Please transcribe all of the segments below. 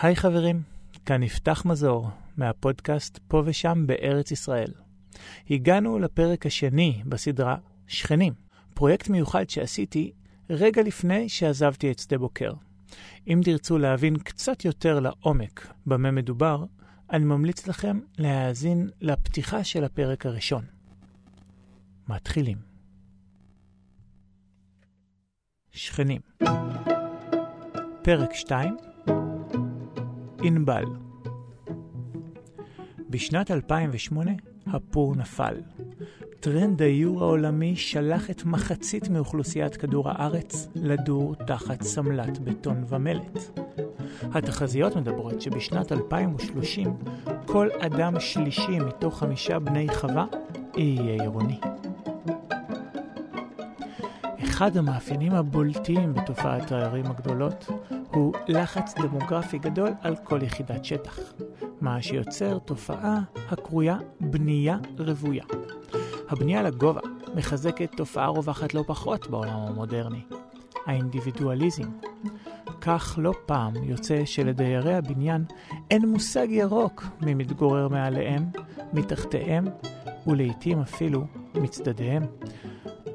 היי חברים, כאן יפתח מזור מהפודקאסט פה ושם בארץ ישראל. הגענו לפרק השני בסדרה שכנים, פרויקט מיוחד שעשיתי רגע לפני שעזבתי את שדה בוקר. אם תרצו להבין קצת יותר לעומק במה מדובר, אני ממליץ לכם להאזין לפתיחה של הפרק הראשון. מתחילים. שכנים פרק 2 ענבל בשנת 2008 הפור נפל. טרנד האיור העולמי שלח את מחצית מאוכלוסיית כדור הארץ לדור תחת סמלת בטון ומלט. התחזיות מדברות שבשנת 2030 כל אדם שלישי מתוך חמישה בני חווה יהיה עירוני. אחד המאפיינים הבולטים בתופעת הערים הגדולות הוא לחץ דמוגרפי גדול על כל יחידת שטח, מה שיוצר תופעה הקרויה בנייה רוויה. הבנייה לגובה מחזקת תופעה רווחת לא פחות בעולם המודרני, האינדיבידואליזם. כך לא פעם יוצא שלדיירי הבניין אין מושג ירוק מי מתגורר מעליהם, מתחתיהם ולעיתים אפילו מצדדיהם.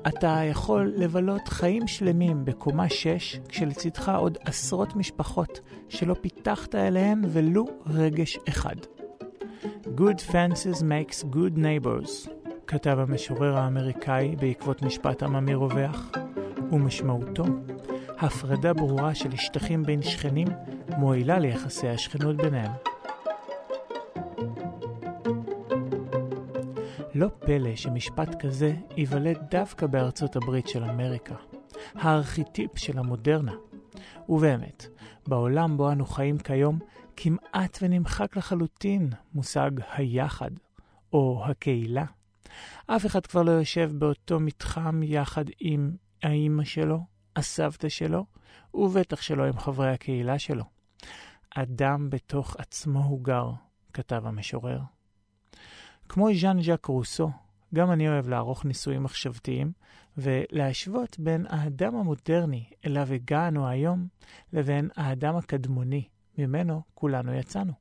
אתה יכול לבלות חיים שלמים בקומה 6, כשלצדך עוד עשרות משפחות שלא פיתחת אליהן ולו רגש אחד. Good fences makes good neighbors, כתב המשורר האמריקאי בעקבות משפט עממי רווח, ומשמעותו, הפרדה ברורה של שטחים בין שכנים מועילה ליחסי השכנות ביניהם. לא פלא שמשפט כזה ייוולד דווקא בארצות הברית של אמריקה, הארכיטיפ של המודרנה. ובאמת, בעולם בו אנו חיים כיום, כמעט ונמחק לחלוטין מושג היחד, או הקהילה. אף אחד כבר לא יושב באותו מתחם יחד עם האימא שלו, הסבתא שלו, ובטח שלא עם חברי הקהילה שלו. אדם בתוך עצמו הוא גר, כתב המשורר. כמו ז'אן ז'אק רוסו, גם אני אוהב לערוך ניסויים מחשבתיים ולהשוות בין האדם המודרני אליו הגענו היום לבין האדם הקדמוני, ממנו כולנו יצאנו.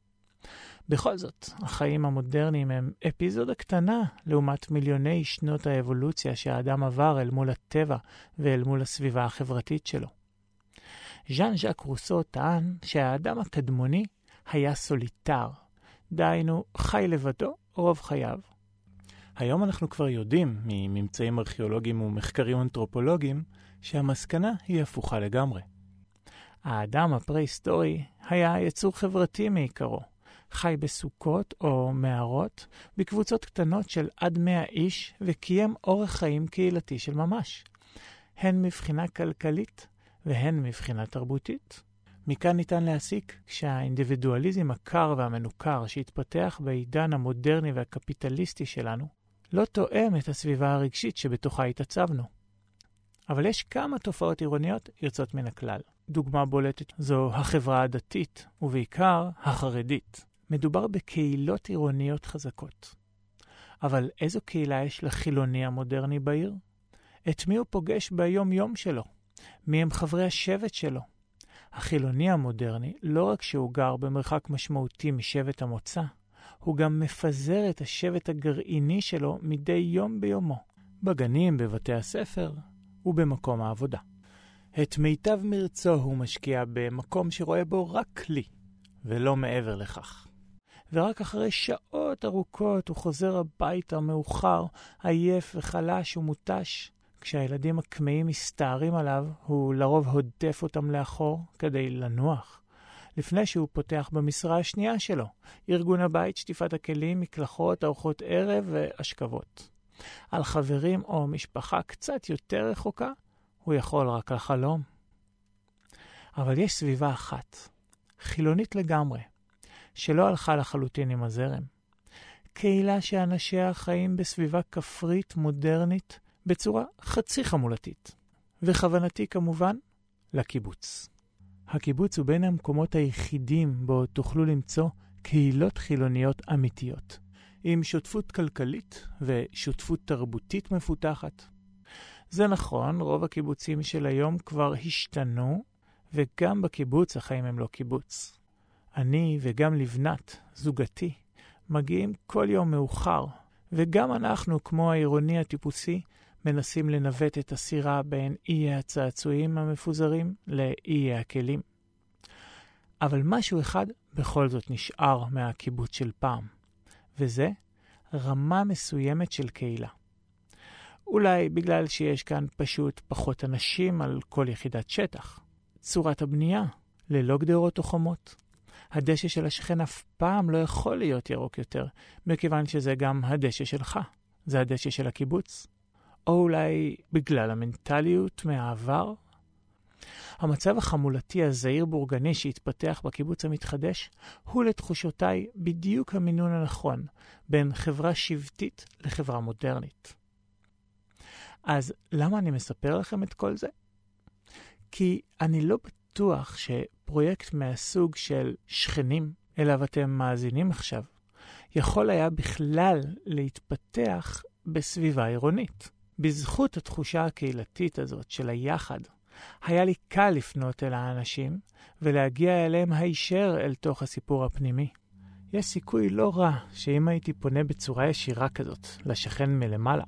בכל זאת, החיים המודרניים הם אפיזודה קטנה לעומת מיליוני שנות האבולוציה שהאדם עבר אל מול הטבע ואל מול הסביבה החברתית שלו. ז'אן ז'אק רוסו טען שהאדם הקדמוני היה סוליטר, דהיינו חי לבדו רוב חייו. היום אנחנו כבר יודעים מממצאים ארכיאולוגיים ומחקרים אנתרופולוגיים שהמסקנה היא הפוכה לגמרי. האדם הפרה-היסטורי היה יצור חברתי מעיקרו, חי בסוכות או מערות בקבוצות קטנות של עד 100 איש וקיים אורח חיים קהילתי של ממש, הן מבחינה כלכלית והן מבחינה תרבותית. מכאן ניתן להסיק שהאינדיבידואליזם הקר והמנוכר שהתפתח בעידן המודרני והקפיטליסטי שלנו, לא תואם את הסביבה הרגשית שבתוכה התעצבנו. אבל יש כמה תופעות עירוניות יוצאות מן הכלל. דוגמה בולטת זו החברה הדתית, ובעיקר החרדית. מדובר בקהילות עירוניות חזקות. אבל איזו קהילה יש לחילוני המודרני בעיר? את מי הוא פוגש ביום-יום שלו? מי הם חברי השבט שלו? החילוני המודרני, לא רק שהוא גר במרחק משמעותי משבט המוצא, הוא גם מפזר את השבט הגרעיני שלו מדי יום ביומו, בגנים, בבתי הספר ובמקום העבודה. את מיטב מרצו הוא משקיע במקום שרואה בו רק כלי, ולא מעבר לכך. ורק אחרי שעות ארוכות הוא חוזר הביתה מאוחר, עייף וחלש ומותש, כשהילדים הכמהים מסתערים עליו, הוא לרוב הודף אותם לאחור כדי לנוח. לפני שהוא פותח במשרה השנייה שלו, ארגון הבית, שטיפת הכלים, מקלחות, ארוחות ערב ואשכבות. על חברים או משפחה קצת יותר רחוקה, הוא יכול רק לחלום. אבל יש סביבה אחת, חילונית לגמרי, שלא הלכה לחלוטין עם הזרם. קהילה שאנשיה חיים בסביבה כפרית מודרנית בצורה חצי חמולתית. וכוונתי כמובן לקיבוץ. הקיבוץ הוא בין המקומות היחידים בו תוכלו למצוא קהילות חילוניות אמיתיות, עם שותפות כלכלית ושותפות תרבותית מפותחת. זה נכון, רוב הקיבוצים של היום כבר השתנו, וגם בקיבוץ החיים הם לא קיבוץ. אני וגם לבנת, זוגתי, מגיעים כל יום מאוחר, וגם אנחנו, כמו העירוני הטיפוסי, מנסים לנווט את הסירה בין אי הצעצועים המפוזרים לאי הכלים. אבל משהו אחד בכל זאת נשאר מהקיבוץ של פעם, וזה רמה מסוימת של קהילה. אולי בגלל שיש כאן פשוט פחות אנשים על כל יחידת שטח. צורת הבנייה, ללא גדרות או חומות. הדשא של השכן אף פעם לא יכול להיות ירוק יותר, מכיוון שזה גם הדשא שלך. זה הדשא של הקיבוץ. או אולי בגלל המנטליות מהעבר? המצב החמולתי הזעיר בורגני שהתפתח בקיבוץ המתחדש הוא לתחושותיי בדיוק המינון הנכון בין חברה שבטית לחברה מודרנית. אז למה אני מספר לכם את כל זה? כי אני לא בטוח שפרויקט מהסוג של שכנים, אליו אתם מאזינים עכשיו, יכול היה בכלל להתפתח בסביבה עירונית. בזכות התחושה הקהילתית הזאת של היחד, היה לי קל לפנות אל האנשים ולהגיע אליהם הישר אל תוך הסיפור הפנימי. יש סיכוי לא רע שאם הייתי פונה בצורה ישירה כזאת לשכן מלמעלה,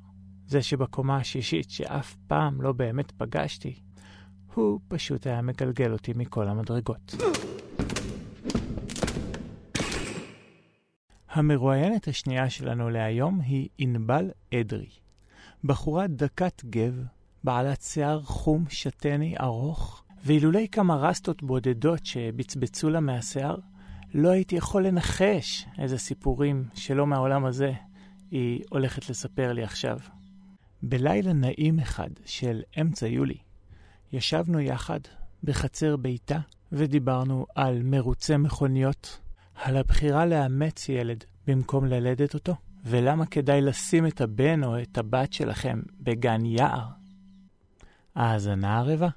זה שבקומה השישית שאף פעם לא באמת פגשתי, הוא פשוט היה מגלגל אותי מכל המדרגות. המרואיינת השנייה שלנו להיום היא ענבל אדרי. בחורה דקת גב, בעלת שיער חום שתני ארוך, ואילולי כמה רסטות בודדות שבצבצו לה מהשיער, לא הייתי יכול לנחש איזה סיפורים שלא מהעולם הזה היא הולכת לספר לי עכשיו. בלילה נעים אחד של אמצע יולי, ישבנו יחד בחצר ביתה ודיברנו על מרוצי מכוניות, על הבחירה לאמץ ילד במקום ללדת אותו, ולמה כדאי לשים את הבן או את הבת שלכם בגן יער. האזנה ערבה.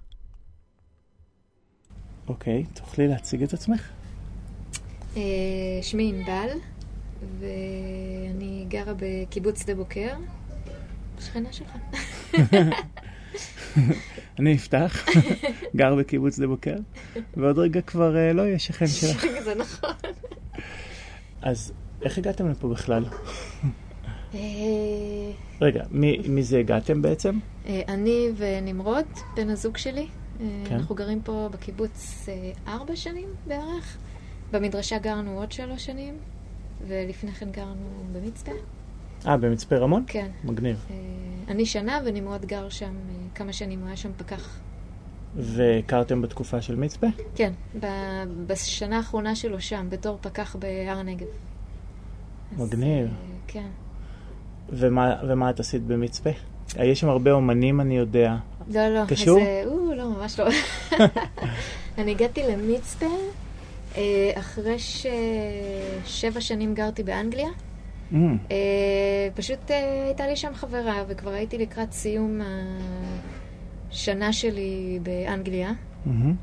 אוקיי, תוכלי להציג את עצמך? אה, שמי ענבל, ואני גרה בקיבוץ שדה בוקר, שכנה שלך. אני אפתח, גר בקיבוץ שדה בוקר, ועוד רגע כבר אה, לא יהיה שכן שלך. זה נכון. אז איך הגעתם לפה בכלל? אה, רגע, מי, מי זה הגעתם בעצם? אה, אני ונמרוד, בן הזוג שלי, אה, כן. אנחנו גרים פה בקיבוץ ארבע שנים בערך. במדרשה גרנו עוד שלוש שנים, ולפני כן גרנו במצפה. אה, במצפה רמון? כן. מגניב. אני שנה ונמרוד גר שם כמה שנים, הוא היה שם פקח. והכרתם בתקופה של מצפה? כן, בשנה האחרונה שלו שם, בתור פקח בהר הנגב. אז, מגניב. אה, כן. ומה, ומה את עשית במצפה? יש שם הרבה אומנים, אני יודע. לא, לא. קשור? אז, אה, או, לא, ממש לא. אני הגעתי למצפה אה, אחרי ששבע שנים גרתי באנגליה. Mm, אה, פשוט הייתה לי שם חברה, וכבר הייתי לקראת סיום השנה שלי באנגליה. מהמם.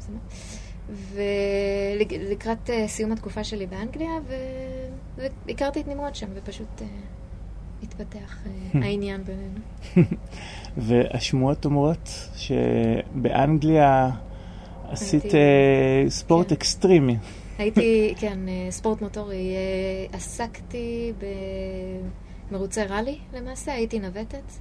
ולקראת סיום התקופה שלי באנגליה, ו- והכרתי את נמרוד שם, ופשוט התפתח אה, העניין בינינו. והשמועות אומרות שבאנגליה עשית אה, ספורט כן. אקסטרימי. הייתי, כן, אה, ספורט מוטורי. עסקתי במרוצי ראלי למעשה, הייתי נווטת.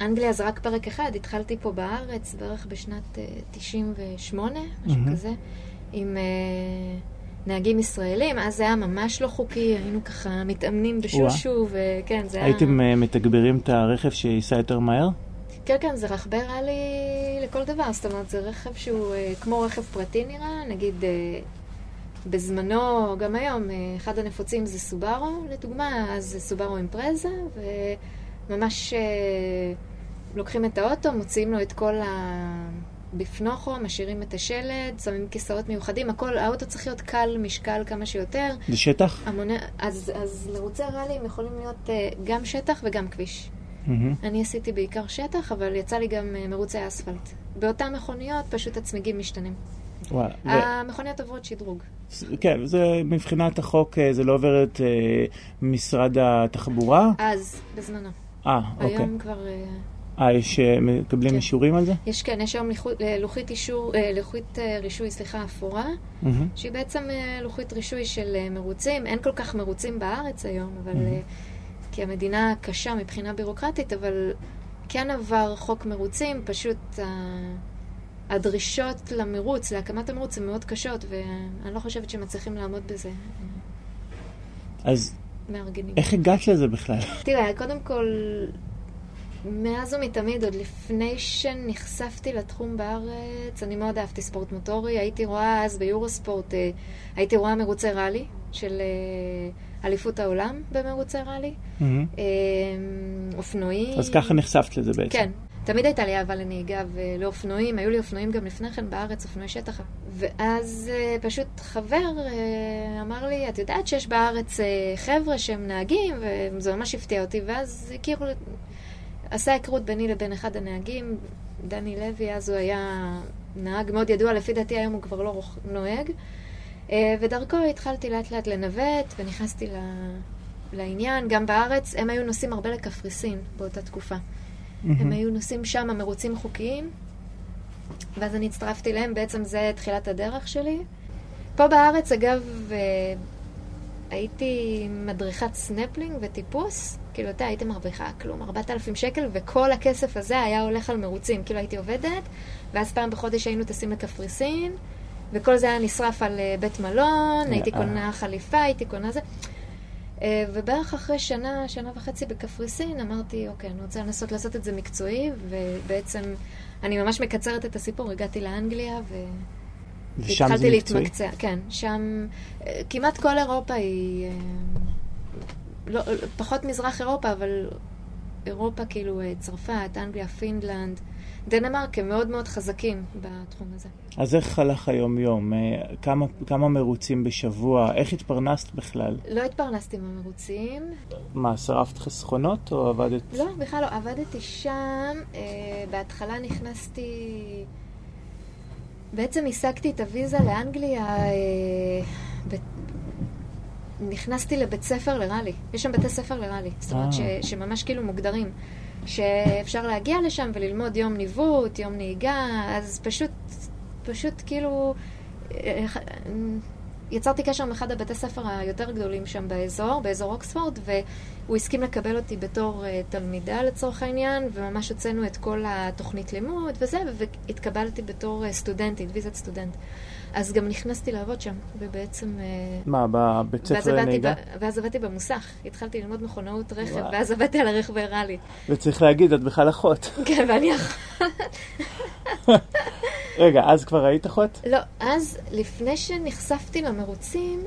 אנגליה זה רק פרק אחד, התחלתי פה בארץ בערך בשנת אה, 98, משהו. כזה, עם נהגים ישראלים, אז זה היה ממש לא חוקי, היינו ככה מתאמנים בשושו, וכן, זה היה... הייתם אה, מתגברים את הרכב שייסע יותר מהר? כן, כן, זה רכבי ראלי לכל דבר, זאת אומרת, זה רכב שהוא אה, כמו רכב פרטי נראה, נגיד אה, בזמנו, גם היום, אחד הנפוצים זה סובארו, לדוגמה, אז זה סובארו אימפרזה, וממש לוקחים את האוטו, מוציאים לו את כל הבפנוכו, משאירים את השלד, שמים כיסאות מיוחדים, הכל, האוטו צריך להיות קל משקל כמה שיותר. זה שטח? המוני, אז, אז מרוצי ראלים יכולים להיות אה, גם שטח וגם כביש. מהמם. אני עשיתי בעיקר שטח, אבל יצא לי גם אה, מרוצי אספלט. באותן מכוניות פשוט הצמיגים משתנים. וואלה. ו- המכוניות עוברות שדרוג. כן, זה מבחינת החוק, אה, זה לא עובר את אה, משרד התחבורה? אז, בזמנו. אה, אוקיי. היום כבר אה, אה, יש, אה, מקבלים כן. אישורים על זה? יש כן, יש היום לוחית, לוחית אישור, אה, לוחית אה, רישוי, סליחה, אפורה, מהמם. שהיא בעצם אה, לוחית רישוי של אה, מרוצים. אין כל כך מרוצים בארץ היום, אבל... Mhm. אה, כי המדינה קשה מבחינה בירוקרטית, אבל כן עבר חוק מרוצים, פשוט הדרישות למרוץ, להקמת המרוץ, הן מאוד קשות, ואני לא חושבת שמצליחים לעמוד בזה, אה, אז מארגנים. איך הגעת לזה בכלל? תראה, קודם כל, מאז ומתמיד, עוד לפני שנחשפתי לתחום בארץ, אני מאוד אהבתי ספורט מוטורי. הייתי רואה אז ביורוספורט, אה, הייתי רואה מרוצי ראלי של אה, אליפות העולם במרוצי ראלי. מהמם. אה, אופנועים. אז ככה נחשפת לזה בעצם. כן. תמיד הייתה לי אהבה לנהיגה ולאופנועים, היו לי אופנועים גם לפני כן בארץ, אופנועי שטח. ואז פשוט חבר אמר לי, את יודעת שיש בארץ חבר'ה שהם נהגים, וזה ממש הפתיע אותי, ואז הכירו, עשה היכרות ביני לבין אחד הנהגים, דני לוי, אז הוא היה נהג מאוד ידוע, לפי דעתי היום הוא כבר לא נוהג. אה, ודרכו התחלתי לאט לאט לנווט, ונכנסתי ל- לעניין, גם בארץ, הם היו נוסעים הרבה לקפריסין באותה תקופה. הם היו נוסעים שם מרוצים חוקיים, ואז אני הצטרפתי אליהם, בעצם זה תחילת הדרך שלי. פה בארץ, אגב, אה, הייתי מדריכת סנפלינג וטיפוס, כאילו, אתה הייתי מרוויחה כלום, 4,000 שקל, וכל הכסף הזה היה הולך על מרוצים. כאילו, הייתי עובדת, ואז פעם בחודש היינו טסים לקפריסין, וכל זה היה נשרף על אה, בית מלון, הייתי. קונה חליפה, הייתי קונה זה. אה, ובערך אחרי שנה, שנה וחצי בקפריסין, אמרתי, אוקיי, אני רוצה לנסות לעשות את זה מקצועי, ובעצם, אני ממש מקצרת את הסיפור, הגעתי לאנגליה, ו... ושם זה מקצועי? להתמקצע, כן, שם אה, כמעט כל אירופה היא, לא, פחות מזרח אירופה, אבל אירופה כאילו אה, צרפת, אנגליה, פינלנד, דנמרק הם מאוד מאוד חזקים בתחום הזה. אז איך הלך היום-יום? אה, כמה, כמה מרוצים בשבוע? איך התפרנסת בכלל? לא התפרנסתי מהמרוצים, מה, שרפת חסכונות או עבדת? לא, בכלל לא, עבדתי שם, אה, בהתחלה נכנסתי, בעצם השגתי את הוויזה לאנגליה, אה, ב... נכנסתי לבית ספר לראלי, יש שם בתי ספר לראלי, זאת אומרת ש... אה. שממש כאילו מוגדרים, שאפשר להגיע לשם וללמוד יום ניווט, יום נהיגה, אז פשוט, פשוט כאילו, אה, יצרתי קשר עם אחד הבתי ספר היותר גדולים שם באזור, באזור אוקספורד, והוא הסכים לקבל אותי בתור uh, תלמידה לצורך העניין, וממש הוצאנו את כל התוכנית לימוד וזה, והתקבלתי בתור uh, סטודנטית, ויזת סטודנט. אז גם נכנסתי לעבוד שם, ובעצם... Uh, מה, בבית ספר? ב, ואז עבדתי במוסך, התחלתי ללמוד מכונאות רכב, וואו. ואז עבדתי על הרכב הראלי. וצריך להגיד, את בכלל אחות. כן, ואני אח... רגע, אז כבר היית אחות? לא, אז לפני שנחשפתי למרוצים,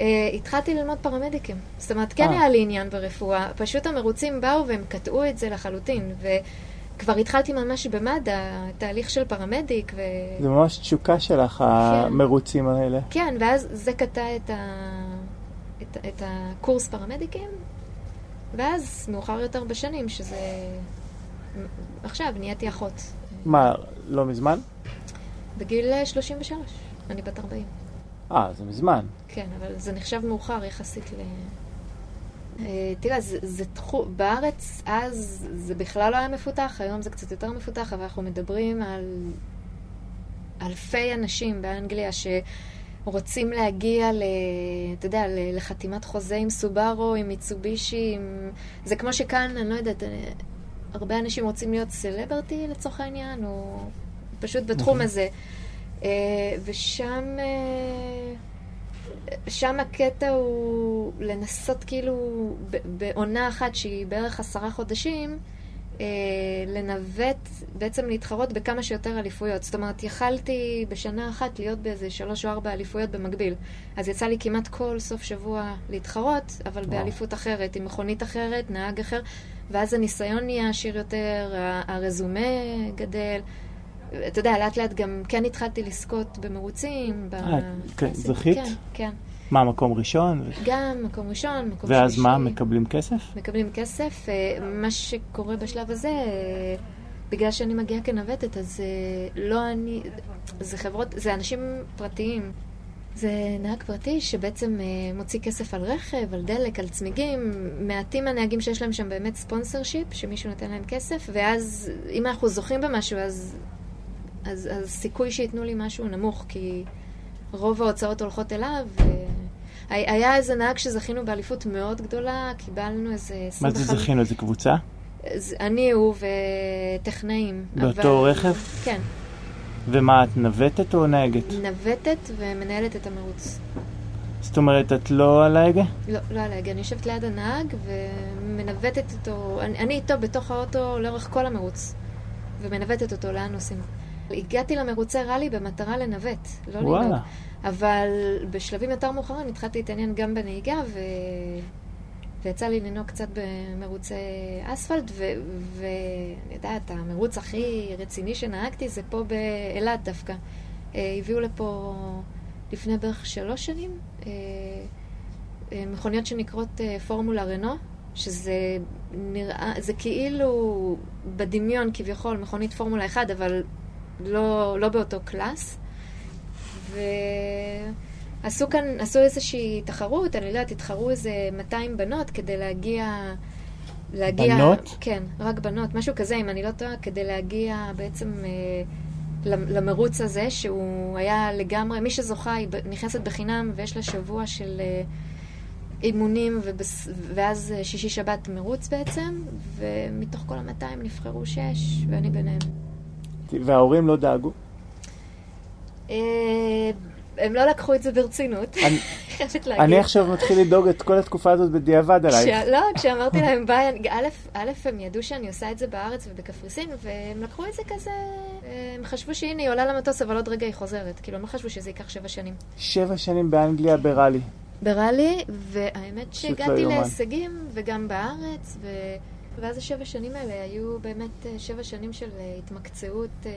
אה, התחלתי ללמוד פרמדיקים. זאת אומרת, כן אה. היה לי עניין ברפואה, פשוט המרוצים באו והם קטעו את זה לחלוטין, וכבר התחלתי ממש במד"א, תהליך של פרמדיק, ו... זה ממש תשוקה שלך, המרוצים האלה. כן, ואז זה קטע את, ה... את, את הקורס פרמדיקים, ואז מאוחר יותר בשנים, שזה... עכשיו נהייתי אחות. מה, לא מזמן? בגיל אה, 33, אני בת 40. אה, זה מזמן. כן, אבל זה נחשב מאוחר יחסית ל... אה, תראה, זה, זה תחום, בארץ אז זה בכלל לא היה מפותח, היום זה קצת יותר מפותח, אבל אנחנו מדברים על אלפי אנשים באנגליה שרוצים להגיע ל... אתה יודע, לחתימת חוזה עם סובארו, עם מיצובישי, עם... זה כמו שכאן, אני לא יודעת, אה, הרבה אנשים רוצים להיות סלברטי לצורך העניין, או פשוט בתחום אוקיי. הזה. אה, ושם... שם הקטע הוא לנסות כאילו בעונה אחת שהיא בערך עשרה חודשים, אה, לנווט, בעצם להתחרות בכמה שיותר אליפויות. זאת אומרת, יכלתי בשנה אחת להיות באיזה שלוש או ארבע אליפויות במקביל. אז יצא לי כמעט כל סוף שבוע להתחרות, אבל וואו. באליפות אחרת, עם מכונית אחרת, נהג אחר, ואז הניסיון נהיה עשיר יותר, הרזומה גדל. אתה יודע, לאט לאט גם כן התחלתי לזכות במרוצים. אה, כן, זכית? כן, כן. מה, מקום ראשון? גם מקום ראשון, מקום ואז שלישי. מה, מקבלים כסף? מקבלים כסף. אה, מה שקורה בשלב הזה, אה, בגלל שאני מגיעה כנווטת, אז אה, לא אני... זה חברות, זה אנשים פרטיים זה נהג פרטי שבעצם מוציא כסף על רכב, על דלק, על צמיגים. מעטים הנהגים שיש להם שם באמת ספונסר שיפ, שמישהו נותן להם כסף, ואז אם אנחנו זוכים במשהו, אז, אז, אז סיכוי שייתנו לי משהו נמוך, כי רוב ההוצאות הולכות אליו. ו... היה איזה נהג שזכינו באליפות מאוד גדולה, קיבלנו איזה... מה זה זכינו? איזה קבוצה? אני, הוא וטכנאים. באותו אבל... רכב? כן. ומה, את נווטת או נהגת? נווטת ומנהלת את המרוץ. זאת אומרת, את לא על ההגה? לא, לא על ההגה. אני יושבת ליד הנהג ומנווטת אותו, אני, אני איתו בתוך האוטו לאורך כל המרוץ, ומנווטת אותו לאן נוסעים. הגעתי למרוצי ראלי במטרה לנווט, לא לנהוג. וואלה. אבל בשלבים יותר מאוחרים התחלתי להתעניין גם בנהיגה, ו... ויצא לי לנהוג קצת במרוצי אספלט, ואני יודעת, המרוץ הכי רציני שנהגתי זה פה באילת דווקא. אה, הביאו לפה לפני בערך שלוש שנים אה, אה, מכוניות שנקראות פורמולה רנו, שזה נראה, זה כאילו בדמיון כביכול מכונית פורמולה 1, אבל לא, לא באותו קלאס. ו... עשו כאן, עשו איזושהי תחרות, אני לא יודעת, התחרו איזה 200 בנות כדי להגיע... להגיע... בנות? כן, רק בנות, משהו כזה, אם אני לא טועה, כדי להגיע בעצם אה, למרוץ הזה, שהוא היה לגמרי, מי שזוכה היא נכנסת בחינם ויש לה שבוע של אה, אימונים, ובס, ואז אה, שישי-שבת מרוץ בעצם, ומתוך כל ה-200 נבחרו שש, ואני ביניהם. וההורים לא דאגו? אה, הם לא לקחו את זה ברצינות, אני, חייבת להגיד. אני עכשיו מתחיל לדאוג את כל התקופה הזאת בדיעבד עלייך. לא, כשאמרתי להם ביי, א', הם ידעו שאני עושה את זה בארץ ובקפריסין, והם לקחו את זה כזה, הם חשבו שהנה היא עולה למטוס, אבל עוד רגע היא חוזרת. כאילו, הם לא חשבו שזה ייקח שבע שנים. שבע שנים באנגליה בראלי. בראלי, והאמת לא שהגעתי להישגים, וגם בארץ, ו... ואז השבע שנים האלה היו באמת אה, שבע שנים של אה, התמקצעות. אה,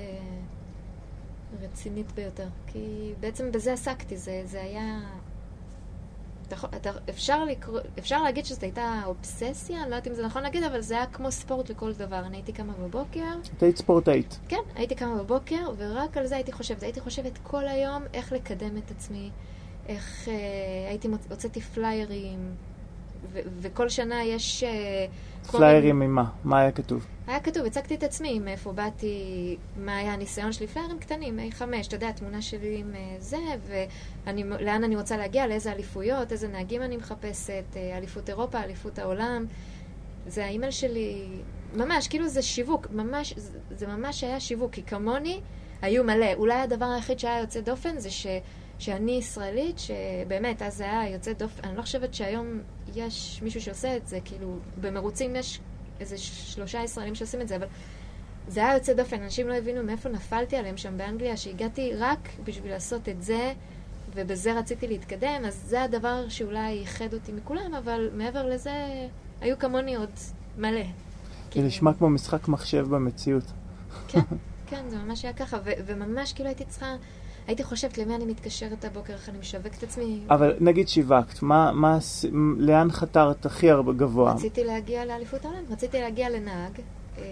רצינית ביותר. כי בעצם בזה עסקתי, זה, זה היה... אתה, אתה, אפשר, לקרוא, אפשר להגיד שזו הייתה אובססיה, אני לא יודעת אם זה נכון להגיד, אבל זה היה כמו ספורט לכל דבר. אני הייתי קמה בבוקר. את היית ספורטאית. כן, הייתי קמה בבוקר, ורק על זה הייתי חושבת. הייתי חושבת כל היום איך לקדם את עצמי, איך אה, הייתי מוצ... הוצאתי פליירים, ו- וכל שנה יש... אה, פליירים ממה? מה היה כתוב? היה כתוב, הצגתי את עצמי, מאיפה באתי, מה היה הניסיון שלי, פליירים קטנים, A5, אתה יודע, תמונה שלי עם אה, זה, ולאן אני רוצה להגיע, לאיזה אליפויות, איזה נהגים אני מחפשת, אה, אליפות אירופה, אליפות העולם. זה האימייל שלי, ממש, כאילו זה שיווק, ממש, זה ממש היה שיווק, כי כמוני היו מלא. אולי הדבר היחיד שהיה יוצא דופן זה ש... שאני ישראלית, שבאמת, אז זה היה יוצא דופן, אני לא חושבת שהיום יש מישהו שעושה את זה, כאילו, במרוצים יש איזה שלושה ישראלים שעושים את זה, אבל זה היה יוצא דופן, אנשים לא הבינו מאיפה נפלתי עליהם שם באנגליה, שהגעתי רק בשביל לעשות את זה, ובזה רציתי להתקדם, אז זה הדבר שאולי ייחד אותי מכולם, אבל מעבר לזה, היו כמוני עוד מלא. זה. נשמע כמו משחק מחשב במציאות. כן, כן, זה ממש היה ככה, וממש כאילו הייתי צריכה... הייתי חושבת למי אני מתקשרת הבוקר, איך אני משווקת את עצמי. אבל נגיד שיווקת, מה, מה, לאן חתרת הכי הרבה גבוה? רציתי להגיע לאליפות העולם, רציתי להגיע לנהג. אה,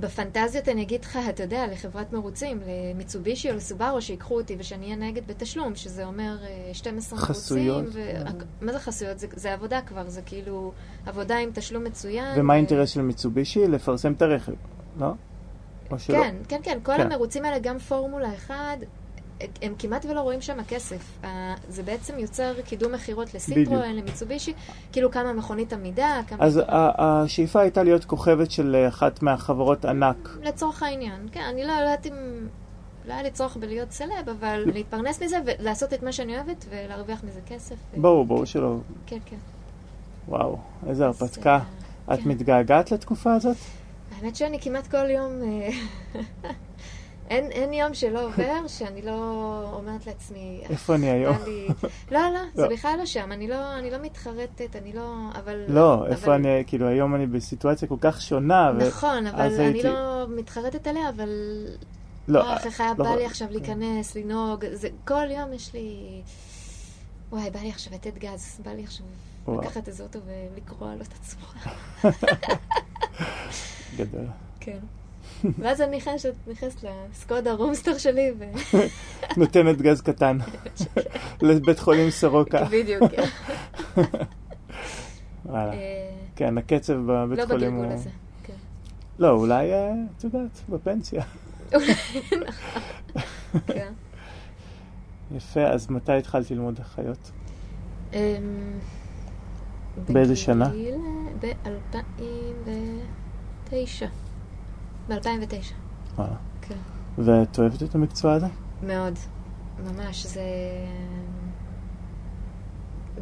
בפנטזיות אני אגיד לך, אתה יודע, לחברת מרוצים, למיצובישי או לסובארו, שיקחו אותי ושאני אהיה נהגת בתשלום, שזה אומר 12 חסויות. מרוצים. חסויות? מה זה חסויות? זה, זה עבודה כבר, זה כאילו עבודה עם תשלום מצוין. ומה האינטרס ו... של מיצובישי? לפרסם את הרכב, לא? או שלא? כן, כן, כן. כל כן. המרוצים האלה, גם פורמולה 1, הם כמעט ולא רואים שם כסף. זה בעצם יוצר קידום מכירות לסיטרואן, למיצובישי, כאילו כמה מכונית עמידה. כמה אז השאיפה הייתה להיות כוכבת של אחת מהחברות ענק. לצורך העניין, כן. אני לא יודעת אם... לא היה לי צורך בלהיות סלב, אבל להתפרנס מזה ולעשות את מה שאני אוהבת ולהרוויח מזה כסף. ברור, ברור שלא. כן, כן. וואו, איזה הרפתקה. את כן. מתגעגעת לתקופה הזאת? האמת שאני כמעט כל יום... אה, אין, אין יום שלא עובר שאני לא אומרת לעצמי... איפה אני היום? לי... לא, לא, זה לא. בכלל לא שם. אני לא, אני לא מתחרטת, אני לא... אבל... לא, אבל... איפה אני... כאילו, היום אני בסיטואציה כל כך שונה. נכון, ו... אבל אני הייתי... לא מתחרטת עליה, אבל... לא, אה, איך היה לא... בא לי עכשיו להיכנס, לנהוג. זה... כל יום יש לי... וואי, בא לי עכשיו לתת גז. בא לי עכשיו לקחת איזה אוטו ולקרוע לו את הצורה. גדול. כן. ואז אני נכנסת לסקודה רומסטר שלי ו... נותנת גז קטן לבית חולים סורוקה. בדיוק, כן. וואלה. כן, הקצב בבית לא חולים בגלגול הוא... הזה, כן. לא, אולי, אה, את יודעת, בפנסיה. כן. יפה, אז מתי התחלת ללמוד אחיות? אמ, באיזה שנה? ב-2009. ב-2009, וואלה. כן. ואת אוהבת את המקצוע הזה? מאוד. ממש, זה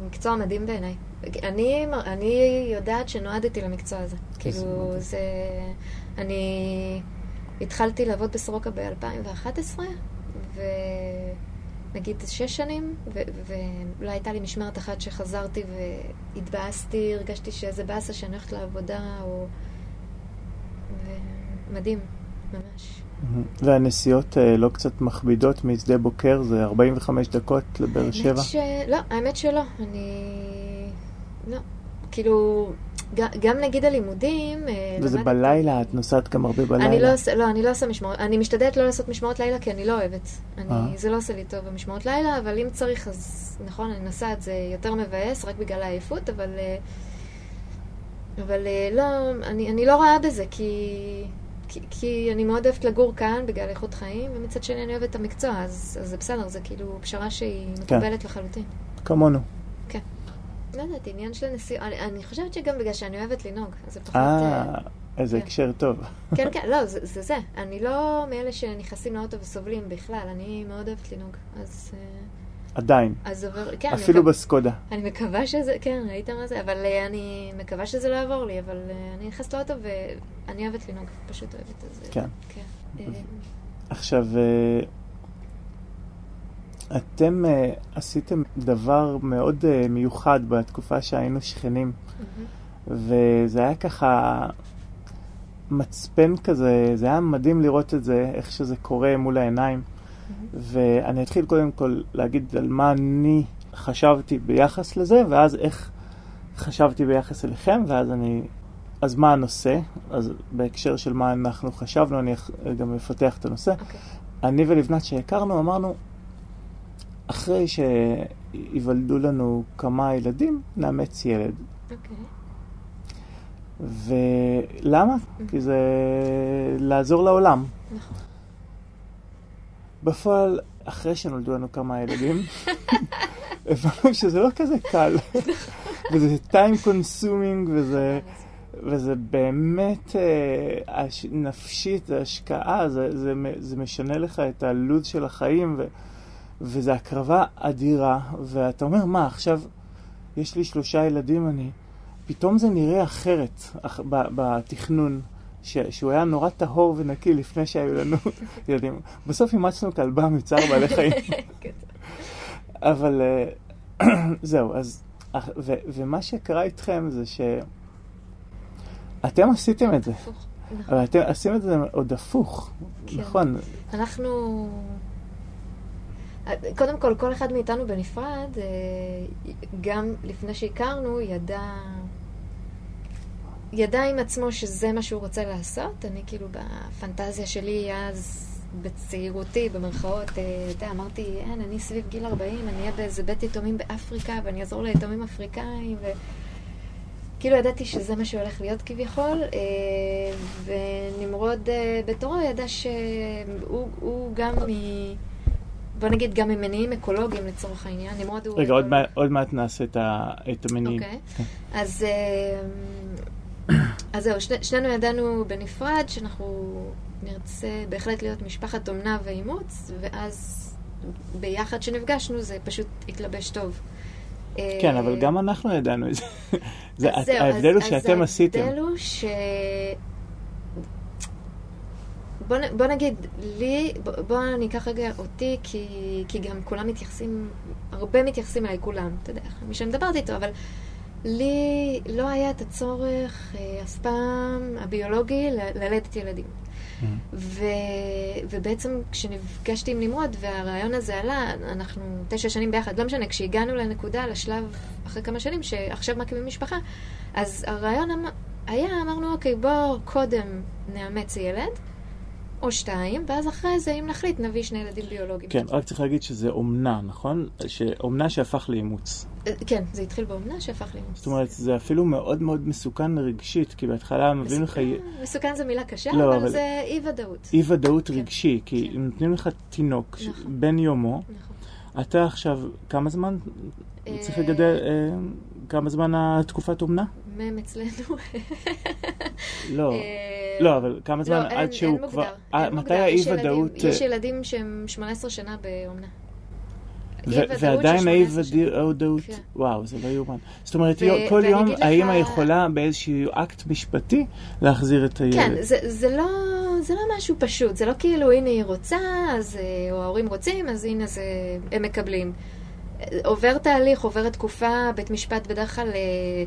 מקצוע מדהים בעיניי. אני, אני יודעת שנועדתי למקצוע הזה. כאילו. זה... אני התחלתי לעבוד בסורוקה ב-2011, ונגיד שש שנים, ו- ואולי הייתה לי משמרת אחת שחזרתי והתבאסתי, הרגשתי שאיזה באסה שאני הולכת לעבודה, או... ומדהים, ממש. והנסיעות אה, לא קצת מכבידות משדה בוקר? זה 45 דקות לבאר שבע? ש... לא, האמת שלא. אני... לא. כאילו, גם נגיד הלימודים... אה, וזה למדתי- בלילה? את נוסעת גם הרבה בלילה? אני לא עושה, לא, אני לא עושה משמרות, אני משתדלת לא לעשות משמרות לילה כי אני לא אוהבת. אני, אה. זה לא עושה לי טוב במשמרות לילה, אבל אם צריך אז נכון, אני נוסעת, זה יותר מבאס, רק בגלל העייפות, אבל... אבל לא, אני, אני לא רואה בזה, כי, כי, כי אני מאוד אוהבת לגור כאן בגלל איכות חיים, ומצד שני אני אוהבת את המקצוע, אז, אז זה בסדר, זה כאילו פשרה שהיא כן. מקובלת לחלוטין. כמונו. לא יודעת, עניין של נסיעה, אני, אני חושבת שגם בגלל שאני אוהבת לנהוג, אז זה פחות... אה, אה, איזה כן. הקשר טוב. כן, כן, לא, זה, זה זה. אני לא מאלה שנכנסים לאוטו וסובלים בכלל, אני מאוד אוהבת לנהוג. אז, אה, עדיין. אז עובר, כן, אפילו מקו- בסקודה. אני מקווה שזה, כן, ראית מה זה, אבל אה, אני מקווה שזה לא יעבור לי, אבל אה, אני נכנסת לאוטו ואני אוהבת לנהוג, פשוט אוהבת את זה. כן. כן. אה, עכשיו, אה, אתם אה, עשיתם דבר מאוד אה, מיוחד בתקופה שהיינו שכנים, מהמם. וזה היה ככה מצפן כזה, זה היה מדהים לראות את זה, איך שזה קורה מול העיניים. ואני אתחיל קודם כל להגיד על מה אני חשבתי ביחס לזה, ואז איך חשבתי ביחס אליכם, ואז אני... אז מה הנושא? אז בהקשר של מה אנחנו חשבנו, אני גם אפתח את הנושא. אוקיי. אני ולבנת שהכרנו, אמרנו, אחרי שייוולדו לנו כמה ילדים, נאמץ ילד. אוקיי. ולמה? כי זה לעזור לעולם. נכון. בפועל, אחרי שנולדו לנו כמה ילדים, הבנו שזה לא כזה קל. וזה time consuming, וזה, וזה באמת אה, נפשית, זה השקעה, זה, זה, זה משנה לך את הלו"ז של החיים, ו, וזה הקרבה אדירה. ואתה אומר, מה, עכשיו יש לי שלושה ילדים, אני... פתאום זה נראה אחרת אח- ב- בתכנון. ש- שהוא היה נורא טהור ונקי לפני שהיו לנו ילדים. בסוף אימצנו כלבה מצער בעלי חיים. אבל אה, זהו, אז... ו- ומה שקרה איתכם זה ש... אתם עשיתם את זה. נכון. אבל אתם עשיתם את זה עוד הפוך, כן. נכון? אנחנו... קודם כל, כל אחד מאיתנו בנפרד, אה, גם לפני שהכרנו, ידע... ידע עם עצמו שזה מה שהוא רוצה לעשות. אני כאילו בפנטזיה שלי אז, בצעירותי, במרכאות, אה, אתה אמרתי, אין, אני סביב גיל 40, אני אהיה באיזה בית יתומים באפריקה, ואני אעזור ליתומים אפריקאים, ו... כאילו ידעתי שזה מה שהולך להיות כביכול, אה, ונמרוד אה, בתורו ידע שהוא הוא גם מ... בוא נגיד גם ממניעים אקולוגיים לצורך העניין. נמרוד הוא... רגע, עוד עוד מעט נעשה את ה- את המניעים. אוקיי. אז, אה, אז זהו, שני, שנינו ידענו בנפרד שאנחנו נרצה בהחלט להיות משפחת אומנה ואימוץ, ואז ביחד שנפגשנו זה פשוט התלבש טוב. כן, אה, אבל גם אנחנו ידענו את זה. זה אז זהו, ההבדל הוא שאתם עשיתם. ההבדל הוא ש... בוא, בוא נגיד, לי, בוא, בוא ניקח רגע אותי, כי, כי גם כולם מתייחסים, הרבה מתייחסים אליי, כולם, אתה יודע, מי שאני מדברת איתו, אבל לי לא היה את הצורך אה, אף פעם הביולוגי ללדת ילדים. ו, ובעצם כשנפגשתי עם נמרוד והרעיון הזה עלה, אנחנו תשע שנים ביחד, לא משנה, כשהגענו לנקודה, לשלב אחרי כמה שנים, שעכשיו מקימים משפחה, אז הרעיון אמ- היה, אמרנו, אוקיי, בוא קודם נאמץ ילד, או שתיים, ואז אחרי זה, אם נחליט, נביא שני ילדים ביולוגיים. כן, רק צריך להגיד שזה אומנה, נכון? אומנה שהפך לאימוץ. אה, כן, זה התחיל באומנה שהפך לאימוץ. זאת אומרת, זה אפילו מאוד מאוד מסוכן רגשית, כי בהתחלה מביאים לך... מסוכן זה מילה קשה, לא, אבל, זה אי-ודאות. אי-ודאות כן. רגשי, כי כן. אם נותנים לך תינוק נכון. בן יומו, נכון. אתה עכשיו, כמה זמן אה, צריך לגדל, אה, כמה זמן התקופת אומנה? מ"ם אצלנו. לא, לא, אבל כמה זמן לא, עד שהוא כבר... מתי האי-ודאות... יש ילדים שהם 18 שנה באומנה. ועדיין האי-ודאות, כן. וואו, זה לא יאומן. זאת אומרת, כל יום האמא יכולה באיזשהו אקט משפטי להחזיר את הילד. כן, זה לא... זה לא משהו פשוט, זה לא כאילו, הנה היא רוצה, אז, אה, או ההורים רוצים, אז הנה זה, הם מקבלים. עובר תהליך, עוברת תקופה, בית משפט בדרך כלל, אה,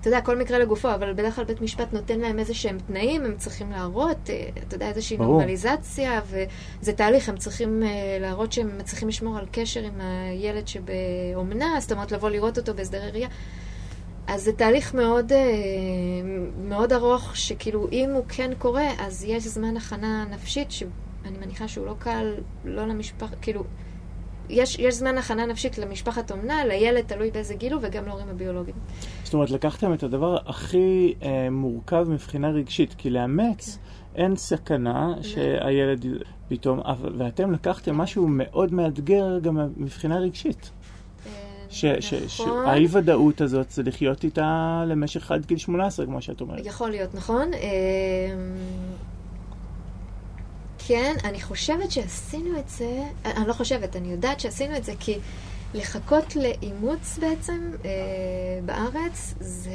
אתה יודע, כל מקרה לגופו, אבל בדרך כלל בית משפט נותן להם איזה שהם תנאים, הם צריכים להראות, אה, אתה יודע, איזושהי ברור. נורמליזציה, וזה תהליך, הם צריכים להראות שהם מצליחים לשמור על קשר עם הילד שבאומנה, זאת אומרת, לבוא לראות אותו בהסדרי ראייה. אז זה תהליך מאוד, מאוד ארוך, שכאילו אם הוא כן קורה, אז יש זמן הכנה נפשית, שאני מניחה שהוא לא קל, לא למשפחה, כאילו, יש, יש זמן הכנה נפשית למשפחת אומנה, לילד, תלוי באיזה גיל הוא, וגם להורים הביולוגיים. זאת אומרת, לקחתם את הדבר הכי אה, מורכב מבחינה רגשית, כי לאמץ כן. אין סכנה לא. שהילד פתאום, ואתם לקחתם משהו מאוד מאתגר גם מבחינה רגשית. נכון. שהאי-ודאות הזאת זה לחיות איתה למשך עד גיל 18, כמו שאת אומרת. יכול להיות, נכון. כן, אני חושבת שעשינו את זה, אני לא חושבת, אני יודעת שעשינו את זה כי לחכות לאימוץ בעצם אה, בארץ זה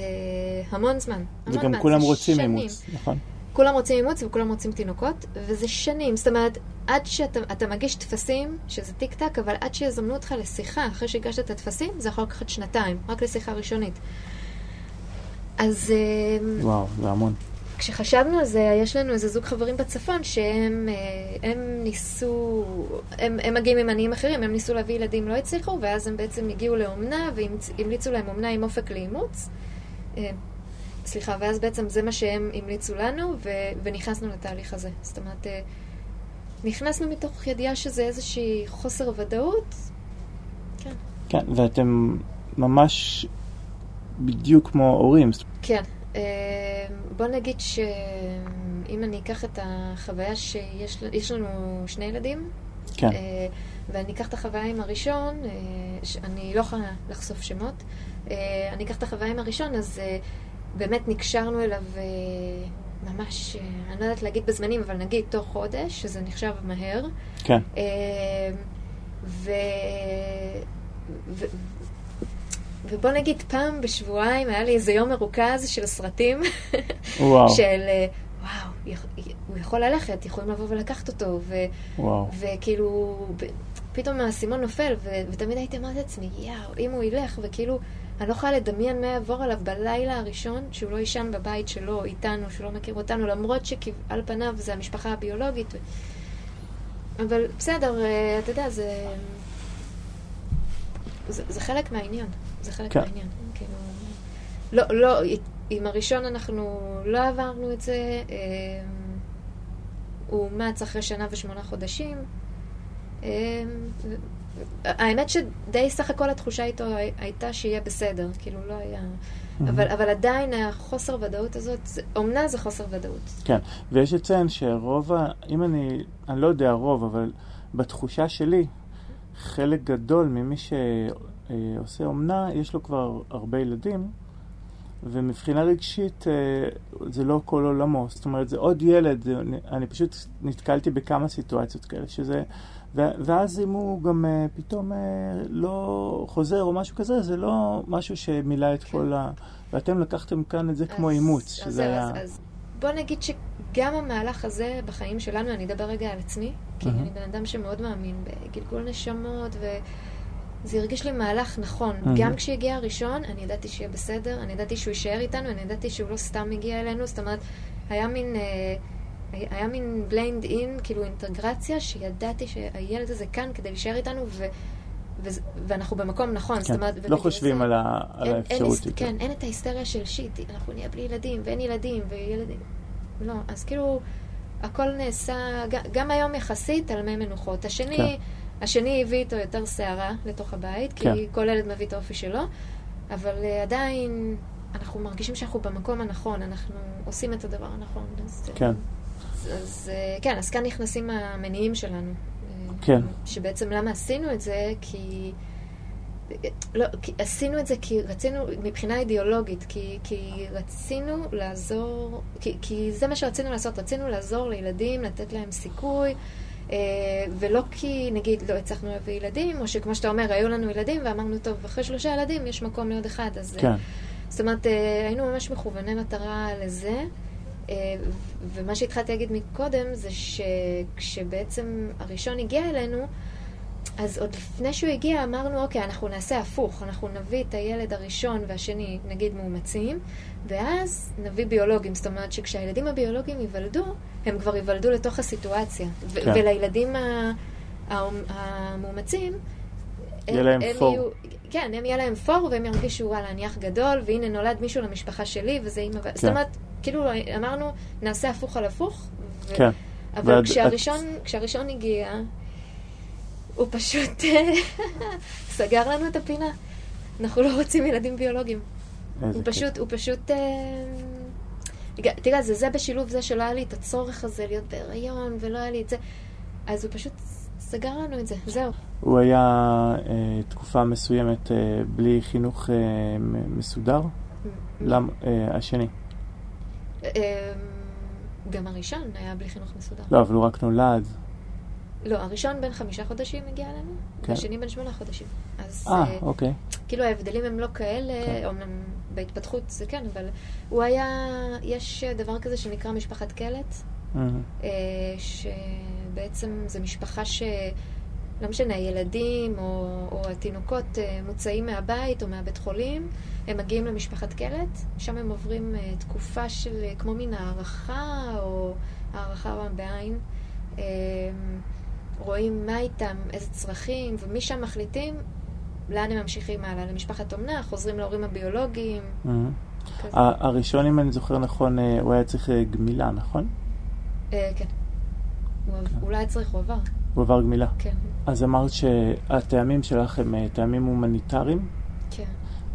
המון זמן. המון וגם כולם רוצים אימוץ, נכון? כולם רוצים אימוץ וכולם רוצים תינוקות, וזה שנים. זאת אומרת, עד שאתה מגיש טפסים, שזה טיק טק, אבל עד שיזמנו אותך לשיחה, אחרי שהגשת את הטפסים, זה יכול לקחת שנתיים, רק לשיחה ראשונית. אז... אה, וואו, זה המון. כשחשבנו על זה, יש לנו איזה זוג חברים בצפון שהם אה, הם ניסו, הם, הם מגיעים עם עניים אחרים, הם ניסו להביא ילדים, לא הצליחו, ואז הם בעצם הגיעו לאומנה והמליצו להם אומנה עם אופק לאימוץ. אה, סליחה, ואז בעצם זה מה שהם המליצו לנו, ו, ונכנסנו לתהליך הזה. זאת אומרת, אה, נכנסנו מתוך ידיעה שזה איזושהי חוסר ודאות. כן. כן, ואתם ממש בדיוק כמו הורים. כן. אה, בוא נגיד שאם אני אקח את החוויה שיש לנו שני ילדים, כן. אה, ואני אקח את החוויה עם הראשון, אני לא יכולה לחשוף שמות, אני אקח את החוויה עם הראשון, אז באמת נקשרנו אליו אה, ממש, אה, אני לא יודעת להגיד בזמנים, אבל נגיד תוך חודש, שזה נחשב מהר. כן. אה, ו... ו... ובוא נגיד פעם בשבועיים היה לי איזה יום מרוכז של סרטים. וואו. של וואו, הוא יכול ללכת, יכולים לבוא ולקחת אותו. ו... וואו. וכאילו, פתאום האסימון נופל, ו... ותמיד הייתי אומרת לעצמי, יאו, אם הוא ילך, וכאילו... אני לא יכולה לדמיין מה יעבור עליו בלילה הראשון, שהוא לא יישן בבית שלו, איתנו, שהוא לא מכיר אותנו, למרות שעל פניו זה המשפחה הביולוגית. אבל בסדר, אה, אתה יודע, זה... זה, זה חלק מהעניין. זה חלק כן. מהעניין. כאילו... לא, לא, עם הראשון אנחנו לא עברנו את זה. אה, הוא אומץ אחרי שנה ושמונה חודשים. אה, האמת שדי סך הכל התחושה איתו הייתה שיהיה בסדר, כאילו לא היה... Mm-hmm. אבל, אבל עדיין החוסר ודאות הזאת, אומנה זה חוסר ודאות. כן, ויש לציין שרוב ה... אם אני... אני לא יודע רוב, אבל בתחושה שלי, חלק גדול ממי שעושה אומנה, יש לו כבר הרבה ילדים, ומבחינה רגשית אה, זה לא כל עולמו. זאת אומרת, זה עוד ילד, אני פשוט נתקלתי בכמה סיטואציות כאלה, שזה... ואז אם הוא גם uh, פתאום uh, לא חוזר או משהו כזה, זה לא משהו שמילא את. כל ה... ואתם לקחתם כאן את זה אז, כמו אימוץ, שזה אז, היה... אז, אז בוא נגיד שגם המהלך הזה בחיים שלנו, אני אדבר רגע על עצמי, כי mm-hmm. אני בן אדם שמאוד מאמין בגלגול נשמות, וזה הרגיש לי מהלך נכון. Mm-hmm. גם כשהגיע הראשון, אני ידעתי שיהיה בסדר, אני ידעתי שהוא יישאר איתנו, אני ידעתי שהוא לא סתם הגיע אלינו, זאת אומרת, היה מין... Uh, היה מין בליינד אין, כאילו אינטגרציה, שידעתי שהילד הזה כאן כדי להישאר איתנו, ו, ו, ואנחנו במקום נכון. כן, זאת אומרת, לא חושבים על, ה, על אין, האפשרות. אין, כן, אין את ההיסטריה של שיט, אנחנו נהיה בלי ילדים, ואין ילדים, וילדים... לא, אז כאילו, הכל נעשה, גם היום יחסית, על מי מנוחות. השני, כן. השני הביא איתו יותר סערה לתוך הבית, כי כן. כל ילד מביא את האופי שלו, אבל אה, עדיין אנחנו מרגישים שאנחנו במקום הנכון, אנחנו עושים את הדבר הנכון. אז, כן. אז, אז אה, כן, אז כאן נכנסים המניעים שלנו. אה, כן. שבעצם למה עשינו את זה? כי... לא, כי עשינו את זה כי רצינו, מבחינה אידיאולוגית, כי, כי רצינו לעזור, כי, כי זה מה שרצינו לעשות, רצינו לעזור לילדים, לתת להם סיכוי, אה, ולא כי נגיד לא הצלחנו להביא ילדים, או שכמו שאתה אומר, היו לנו ילדים ואמרנו, טוב, אחרי שלושה ילדים יש מקום לעוד אחד, אז... אה, כן. זאת אומרת, אה, היינו ממש מכווני מטרה לזה. אה, ומה שהתחלתי להגיד מקודם זה שכשבעצם הראשון הגיע אלינו, אז עוד לפני שהוא הגיע אמרנו, אוקיי, אנחנו נעשה הפוך, אנחנו נביא את הילד הראשון והשני, נגיד מאומצים, ואז נביא ביולוגים. זאת אומרת שכשהילדים הביולוגיים ייוולדו, הם כבר ייוולדו לתוך הסיטואציה. כן. ולילדים המאומצים, יהיה להם פור. יהיו, כן, הם יהיה להם פור, והם ירגישו, וואלה, אני אח גדול, והנה נולד מישהו למשפחה שלי, וזה אימא... ו... זאת אומרת, כאילו אמרנו, נעשה הפוך על הפוך. ו... כן. אבל ועד- כשהראשון, כשהראשון הגיע, הוא פשוט סגר לנו את הפינה. אנחנו לא רוצים ילדים ביולוגיים. הוא. פשוט, הוא פשוט... אה, תראה, זה זה בשילוב זה שלא היה לי את הצורך הזה להיות בהיריון, ולא היה לי את זה. אז הוא פשוט סגר לנו את זה, זהו. הוא היה אה, תקופה מסוימת אה, בלי חינוך אה, מסודר? למה? אה, השני. אה, גם הראשון היה בלי חינוך מסודר. לא, אבל הוא רק נולד. לא, הראשון בן חמישה חודשים הגיע אלינו, כן. והשני בן שמונה חודשים. אז אה, אה, אוקיי. כאילו ההבדלים הם לא כאלה, כן. אומנם בהתפתחות זה כן, אבל הוא היה, יש דבר כזה שנקרא משפחת קלט, מהמם. אה, שבעצם זו משפחה ש... לא משנה, ילדים או, או התינוקות אה, מוצאים מהבית או מהבית חולים, הם מגיעים למשפחת קלט, שם הם עוברים תקופה של כמו מין הערכה או הערכה בעין. רואים מה איתם, איזה צרכים, ומשם מחליטים לאן הם ממשיכים הלאה. למשפחת אומנה, חוזרים להורים הביולוגיים. ה- הראשון, אם אני זוכר נכון, אה, הוא היה צריך אה, גמילה, נכון? אה, כן. הוא אולי היה צריך, הוא עבר. הוא עבר גמילה. כן, אז אמרת שהטעמים שלך הם טעמים הומניטריים, כן.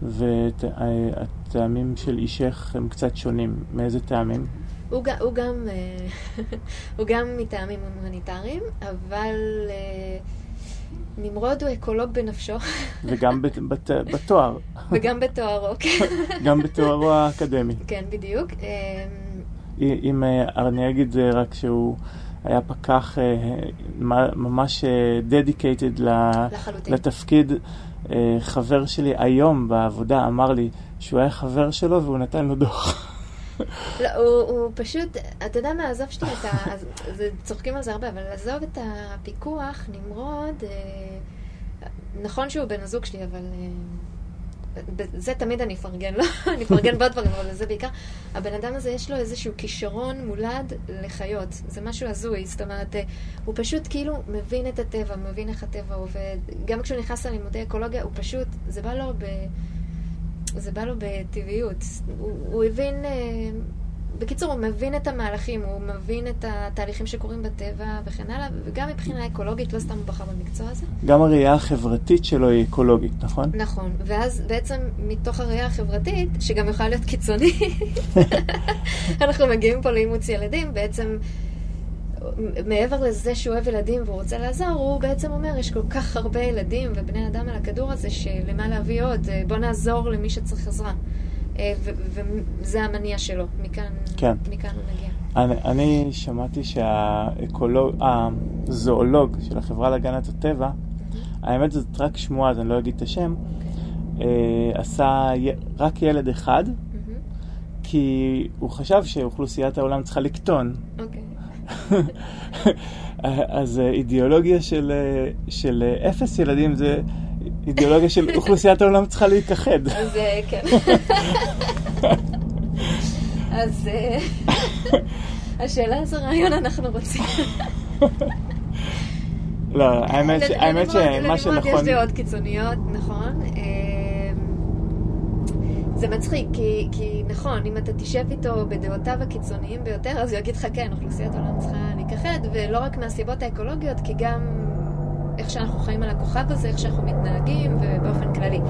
והטעמים של אישך הם קצת שונים. מאיזה טעמים? הוא, הוא גם, אה, הוא גם מטעמים הומניטריים, אבל אה, נמרוד הוא אקולוג בנפשו, וגם בת- בת- בתואר, וגם בתוארו, כן, גם בתוארו האקדמי. כן, בדיוק. אה, אם אני אגיד זה רק שהוא היה פקח ממש dedicated לחלוטין. לתפקיד. חבר שלי היום בעבודה אמר לי שהוא היה חבר שלו והוא נתן לו דוח. לא, הוא, הוא פשוט, אתה יודע מה, עזוב שנייה את ה... צוחקים על זה הרבה, אבל עזוב את הפיקוח, נמרוד, אה, נכון שהוא בן הזוג שלי, אבל... אה, זה תמיד אני אפרגן לו, אני אפרגן בעוד דברים, אבל זה בעיקר. הבן אדם הזה יש לו איזשהו כישרון מולד לחיות. זה משהו הזוי, זאת אומרת, אה, הוא פשוט כאילו מבין את הטבע, מבין איך הטבע עובד. גם כשהוא נכנס ללימודי אקולוגיה, הוא פשוט, זה בא לו ב... זה בא לו בטבעיות. הוא, הוא הבין, אה, בקיצור, הוא מבין את המהלכים, הוא מבין את התהליכים שקורים בטבע וכן הלאה, וגם מבחינה אקולוגית, לא סתם הוא בחר במקצוע הזה. גם הראייה החברתית שלו היא אקולוגית, נכון? נכון, ואז בעצם מתוך הראייה החברתית, שגם יכולה להיות קיצונית, אנחנו מגיעים פה לאימוץ ילדים, בעצם מעבר לזה שהוא אוהב ילדים והוא רוצה לעזור, הוא בעצם אומר, יש כל כך הרבה ילדים ובני אדם על הכדור הזה, שלמה להביא עוד, אה, בוא נעזור למי שצריך עזרה. אה, וזה המניע שלו, מכאן, כן. מכאן הוא מגיע. אני, אני שמעתי שהאקולוג, הזואולוג של החברה להגנת הטבע, האמת זאת רק שמועה, אז אני לא אגיד את השם, אה, עשה י- רק ילד אחד, מהמם. כי הוא חשב שאוכלוסיית העולם צריכה לקטון. אוקיי. אז אה, אידיאולוגיה של, אה, של אה, אפס ילדים זה אידיאולוגיה של אוכלוסיית העולם צריכה להתאחד. אז כן. אז השאלה איזה רעיון אנחנו רוצים. לא, האמת, שמה שנכון... יש דעות קיצוניות, נכון. זה מצחיק, כי, כי נכון, אם אתה תשב איתו בדעותיו הקיצוניים ביותר, אז הוא יגיד לך, כן, אוכלוסיית העולם צריכה אחרת, ולא רק מהסיבות האקולוגיות, כי גם איך שאנחנו חיים על הכוכב הזה, איך שאנחנו מתנהגים, ובאופן כללי.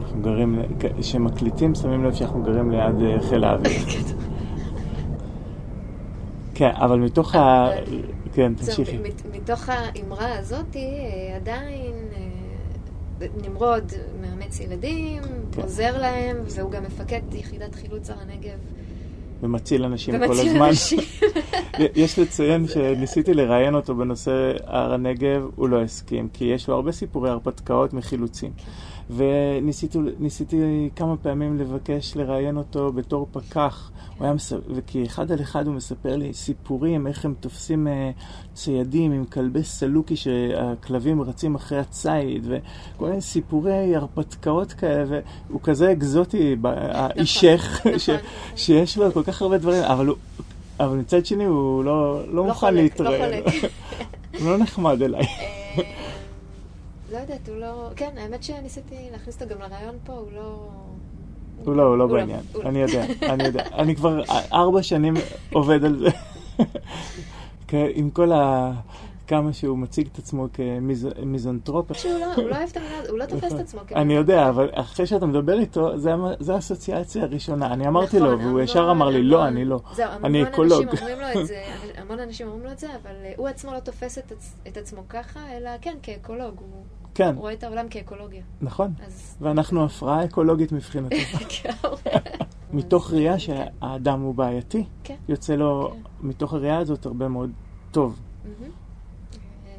אנחנו גרים, כשמקליטים שמים לב שאנחנו גרים ליד אה, חיל האוויר. כן, אבל מתוך ה... כן, תמשיכי. מתוך האמרה הזאת, אה, עדיין אה, נמרוד מאמץ ילדים, כן. עוזר להם, והוא גם מפקד יחידת חילוץ הר הנגב. ומציל אנשים כל הזמן. ומציל אנשים. יש לציין שניסיתי לראיין אותו בנושא הר הנגב, הוא לא הסכים, כי יש לו הרבה סיפורי הרפתקאות מחילוצים. כן. וניסיתי כמה פעמים לבקש לראיין אותו בתור פקח. הוא היה מספר, וכי אחד על אחד הוא מספר לי סיפורים, איך הם תופסים uh, ציידים עם כלבי סלוקי שהכלבים רצים אחרי הציד, וכל מיני סיפורי הרפתקאות כאלה, והוא כזה אקזוטי, האישך, נכון, נכון. שיש לו כל כך הרבה דברים, אבל הוא... אבל מצד שני הוא לא, לא, לא מוכן להתראה. לא חולק. הוא לא נחמד אליי. לא יודעת, הוא לא... כן, האמת שניסיתי להכניס אותו גם לרעיון פה, הוא לא... הוא לא, הוא לא בעניין. אני יודע, אני יודע. אני כבר ארבע שנים עובד על זה. עם כל ה... כמה שהוא מציג את עצמו כמיזנטרופ. שהוא לא, הוא לא אוהב את המילה, הוא לא תופס את עצמו כמיזנטרופ. אני יודע, אבל אחרי שאתה מדבר איתו, זו האסוציאציה הראשונה. אני אמרתי לו, נכון, והוא ישר אמר לי, לא, אני לא. אני אקולוג. המון אנשים אומרים לו את זה, אבל הוא עצמו לא תופס את עצמו ככה, אלא כן, כאקולוג. כן. רואה את העולם כאקולוגיה. נכון. אז... ואנחנו הפרעה אקולוגית מבחינתו. כן. מתוך ראייה שהאדם הוא בעייתי, כן. יוצא לו כן. מתוך הראייה הזאת הרבה מאוד טוב. אה,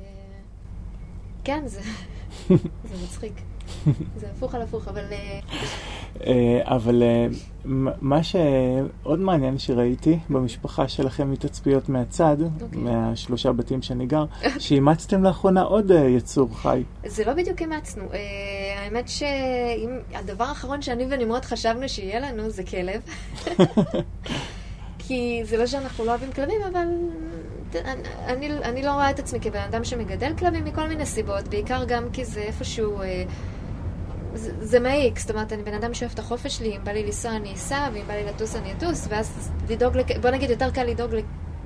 כן, זה מצחיק. זה הפוך על הפוך, אבל... אה, אה, אבל אה, מה שעוד מעניין שראיתי במשפחה שלכם מתצפיות מהצד, okay. אוקיי. מהשלושה בתים שאני גר, שאימצתם לאחרונה עוד יצור חי. זה לא בדיוק אימצנו. האמת שהדבר האחרון שאני ונמרוד חשבנו שיהיה לנו זה כלב. כי זה לא שאנחנו לא אוהבים כלבים, אבל אני, אני לא רואה את עצמי כבן אדם שמגדל כלבים מכל מיני סיבות, בעיקר גם כי זה איפשהו... אה, זה, זה מעיק, זאת אומרת, אני בן אדם שאוהב את החופש שלי, אם בא לי לנסוע אני אסע, ואם בא לי לטוס אני אטוס, ואז לדאוג, לכ... בוא נגיד, יותר קל לדאוג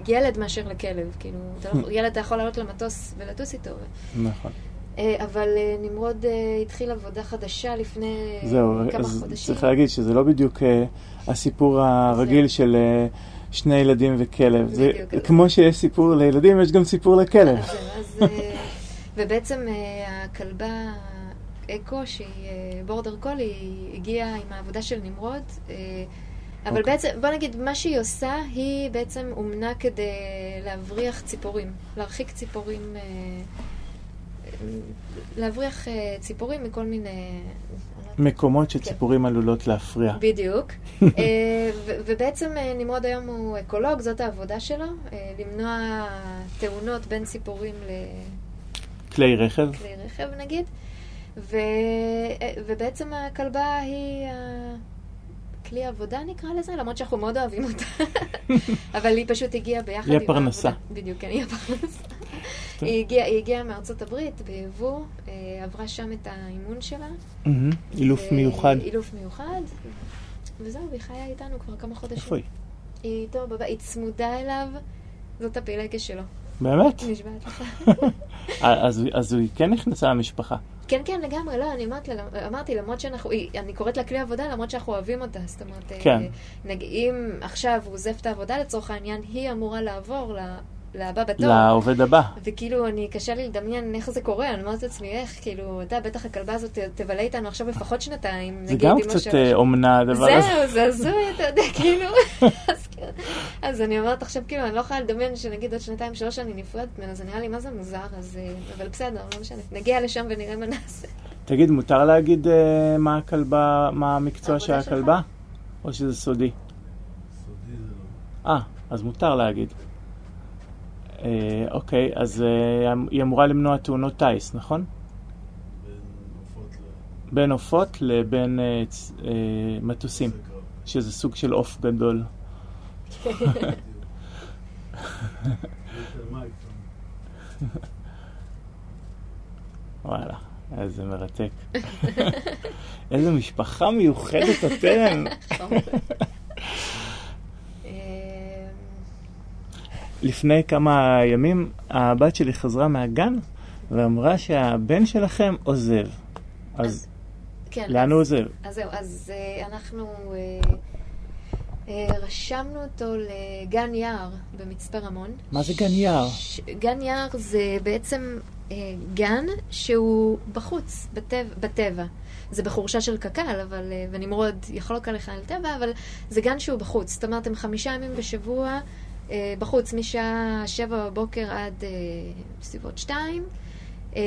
לילד מאשר לכלב, כאילו, אתה לא, ילד אתה יכול לעלות למטוס ולטוס איתו. נכון. אה, אבל אה, נמרוד התחיל עבודה חדשה לפני זהו, כמה חודשים. צריך להגיד שזה לא בדיוק הסיפור הרגיל של... שני ילדים וכלב. זה, כמו שיש סיפור לילדים, יש גם סיפור לכלב. אז, אה, ובעצם אה, הכלבה אקו, שהיא בורדר אה, קול, היא הגיעה עם העבודה של נמרוד. אבל okay. אוקיי. בעצם, בוא נגיד, מה שהיא עושה, היא בעצם אומנה כדי להבריח ציפורים, להרחיק ציפורים, להבריח ציפורים מכל מיני מקומות שציפורים כן. עלולות להפריע. בדיוק. אה, ובעצם אה, נמרוד היום הוא אקולוג, זאת העבודה שלו, אה, למנוע תאונות בין ציפורים ל... כלי רכב? כלי רכב נגיד. ו... ובעצם הכלבה היא כלי עבודה נקרא לזה, למרות שאנחנו מאוד אוהבים אותה. אבל היא פשוט הגיעה ביחד עם העבודה. היא הפרנסה. בדיוק, כן, היא הפרנסה. היא הגיעה, היא הגיעה מארצות הברית ביבוא, אה, עברה שם את האימון שלה. אילוף מיוחד. אילוף מיוחד, וזהו, והיא חיה איתנו כבר כמה חודשים. איפה היא? היא איתו בבית, היא צמודה אליו, זאת הפילגש שלו. באמת? נשבעת לך. אז היא כן נכנסה למשפחה. כן, כן, לגמרי, לא, אני אמרתי, אמרתי למרות שאנחנו, אני קוראת לה כלי עבודה למרות שאנחנו אוהבים אותה, זאת אומרת, כן. נג, אם עכשיו הוא עוזב את העבודה לצורך העניין, היא אמורה לעבור לבא בתור. לעובד הבא. וכאילו, אני, קשה לי לדמיין איך זה קורה, אני אומרת לעצמי, איך, כאילו, אתה, בטח הכלבה הזאת תבלה איתנו עכשיו לפחות שנתיים, נגיד, זה גם קצת אה, אומנה, הדבר הזה. זהו, זה הזוי, אתה יודע, כאילו. אז, כן. אז אני אומרת עכשיו, כאילו, אני לא יכולה לדמיין שנגיד עוד שנתיים, שלוש אני נפרדת ממנו, זה נראה לי מה זה מוזר, אז... אה, אבל בסדר, לא משנה. נגיע לשם ונראה מה נעשה. תגיד, מותר להגיד uh, מה הכלבה, מה המקצוע של הכלבה? או שזה סודי? סודי זה לא. אה, אז מותר להגיד. אה, אוקיי, אז אה, היא אמורה למנוע תאונות טיס, נכון? בין עופות לבין אה, אה, מטוסים, שזה סוג של עוף גדול. וואלה. איזה מרתק. איזה משפחה מיוחדת אתם. אה, לפני כמה ימים הבת שלי חזרה מהגן ואמרה שהבן שלכם עוזב. אז כן, לאן אז- הוא עוזב? אז זהו, אז אה, אנחנו אה, אה, רשמנו אותו לגן יער במצפה רמון. מה זה גן יער? ש- גן יער זה בעצם אה, גן שהוא בחוץ, בטבע. בטבע. זה בחורשה של קק"ל, אבל, אה, ונמרוד יחלוק עליך על טבע, אבל זה גן שהוא בחוץ. זאת אומרת, הם חמישה ימים בשבוע בחוץ, משעה שבע בבוקר עד אה, בסביבות שתיים. אה,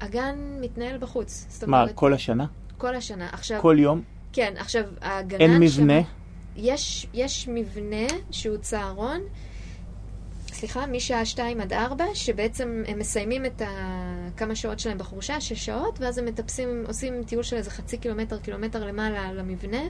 הגן מתנהל בחוץ. זאת מה, אומרת, כל השנה? כל השנה. עכשיו, כל יום? כן, עכשיו, הגנן אין מבנה? שם, יש, יש מבנה שהוא צהרון, סליחה, משעה שתיים עד ארבע, שבעצם הם מסיימים את כמה שעות שלהם בחורשה, שש שעות, ואז הם מטפסים, עושים טיול של איזה חצי קילומטר, קילומטר למעלה למבנה,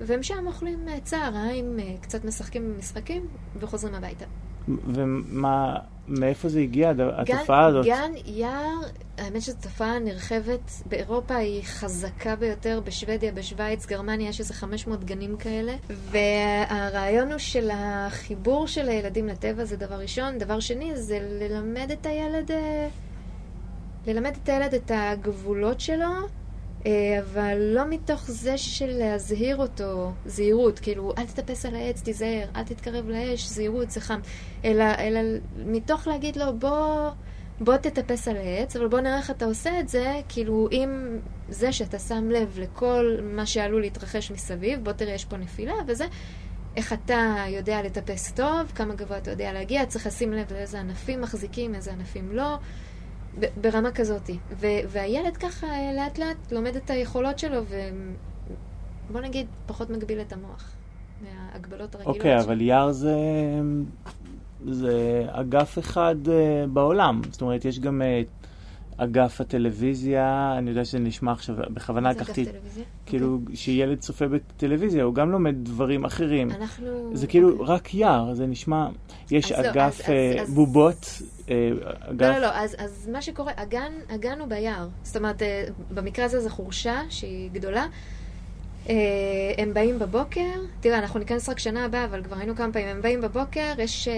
והם שם אוכלים אה, צהריים, אה, קצת משחקים במשחקים, וחוזרים הביתה. ומה, מאיפה זה הגיע, התופעה הזאת? גן יער, האמת שזו תופעה נרחבת. באירופה היא חזקה ביותר, בשוודיה, בשוויץ, גרמניה, יש איזה 500 גנים כאלה. והרעיון הוא של החיבור של הילדים לטבע זה דבר ראשון. דבר שני זה ללמד את הילד, אה, ללמד את הילד את הגבולות שלו. אה, אבל לא מתוך זה של להזהיר אותו, זהירות, כאילו, אל תטפס על העץ, תיזהר, אל תתקרב לאש, זהירות, זה חם, אלא, אלא מתוך להגיד לו, בוא, בוא תטפס על העץ, אבל בוא נראה איך אתה עושה את זה, כאילו, עם זה שאתה שם לב לכל מה שעלול להתרחש מסביב, בוא תראה, יש פה נפילה, וזה, איך אתה יודע לטפס טוב, כמה גבוה אתה יודע להגיע, צריך לשים לב לאיזה ענפים מחזיקים, איזה ענפים לא. ברמה כזאת. ו- והילד ככה אה, לאט לאט לומד את היכולות שלו, ובוא נגיד, פחות מגביל את המוח מההגבלות הרגילות. אוקיי, שלו. אבל יער זה, זה אגף אחד אה, בעולם. זאת אומרת, יש גם אה, אגף הטלוויזיה, אני יודע שזה נשמע עכשיו, בכוונה לקחתי? כאילו, שילד צופה בטלוויזיה, הוא גם לומד דברים אחרים. אוקיי. אנחנו... זה כאילו אוקיי. רק יער, זה נשמע, יש אז לא, אגף אז- אה, אז- בובות, אה, אגף... לא, לא, לא, אז, אז מה שקורה, הגן, הגן הוא ביער. זאת אומרת, אה, במקרה הזה זו חורשה שהיא גדולה. אה, הם באים בבוקר, תראה, אנחנו ניכנס רק שנה הבאה, אבל כבר היינו כמה פעמים, הם באים בבוקר, יש אה,